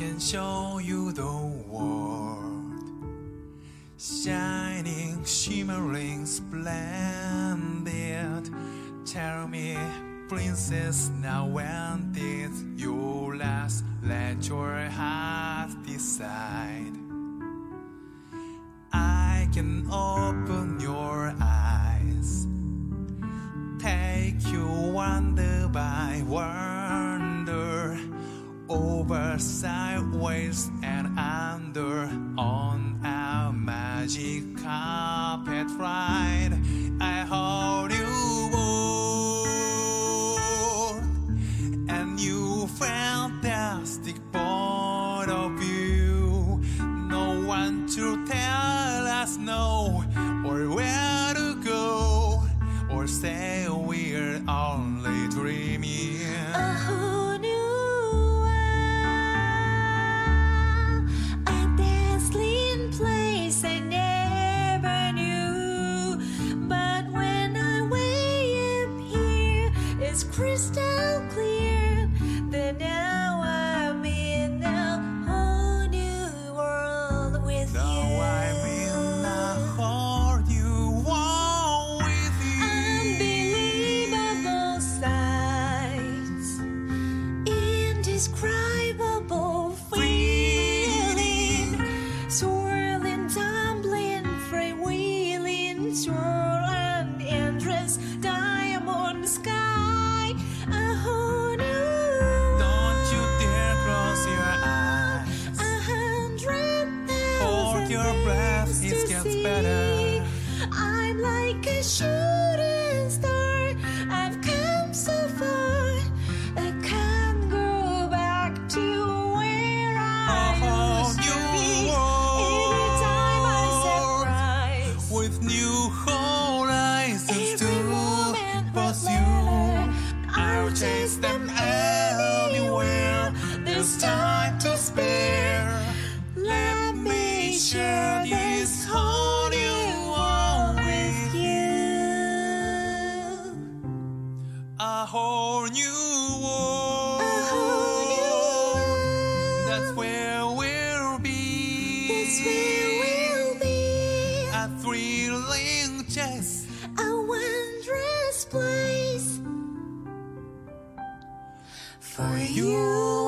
can show you the world. Shining, shimmering, splendid. Tell me, princess, now when did you last let your heart decide? I can open your eyes, take you wonder by wonder, over, sideways, and under on a magic carpet ride. I hold you more, and you fantastic point crystal your breath, it gets better. I'm like a shooting star. I've come so far. I can't go back to where I Oh, used to you be. Every time I set price, With new horizons to pursue. I'll chase them anywhere. There's time to spare. Share this whole new with you. A whole new world. A whole new world. That's where we'll be. That's where we'll be. A thrilling chase. A wondrous place for you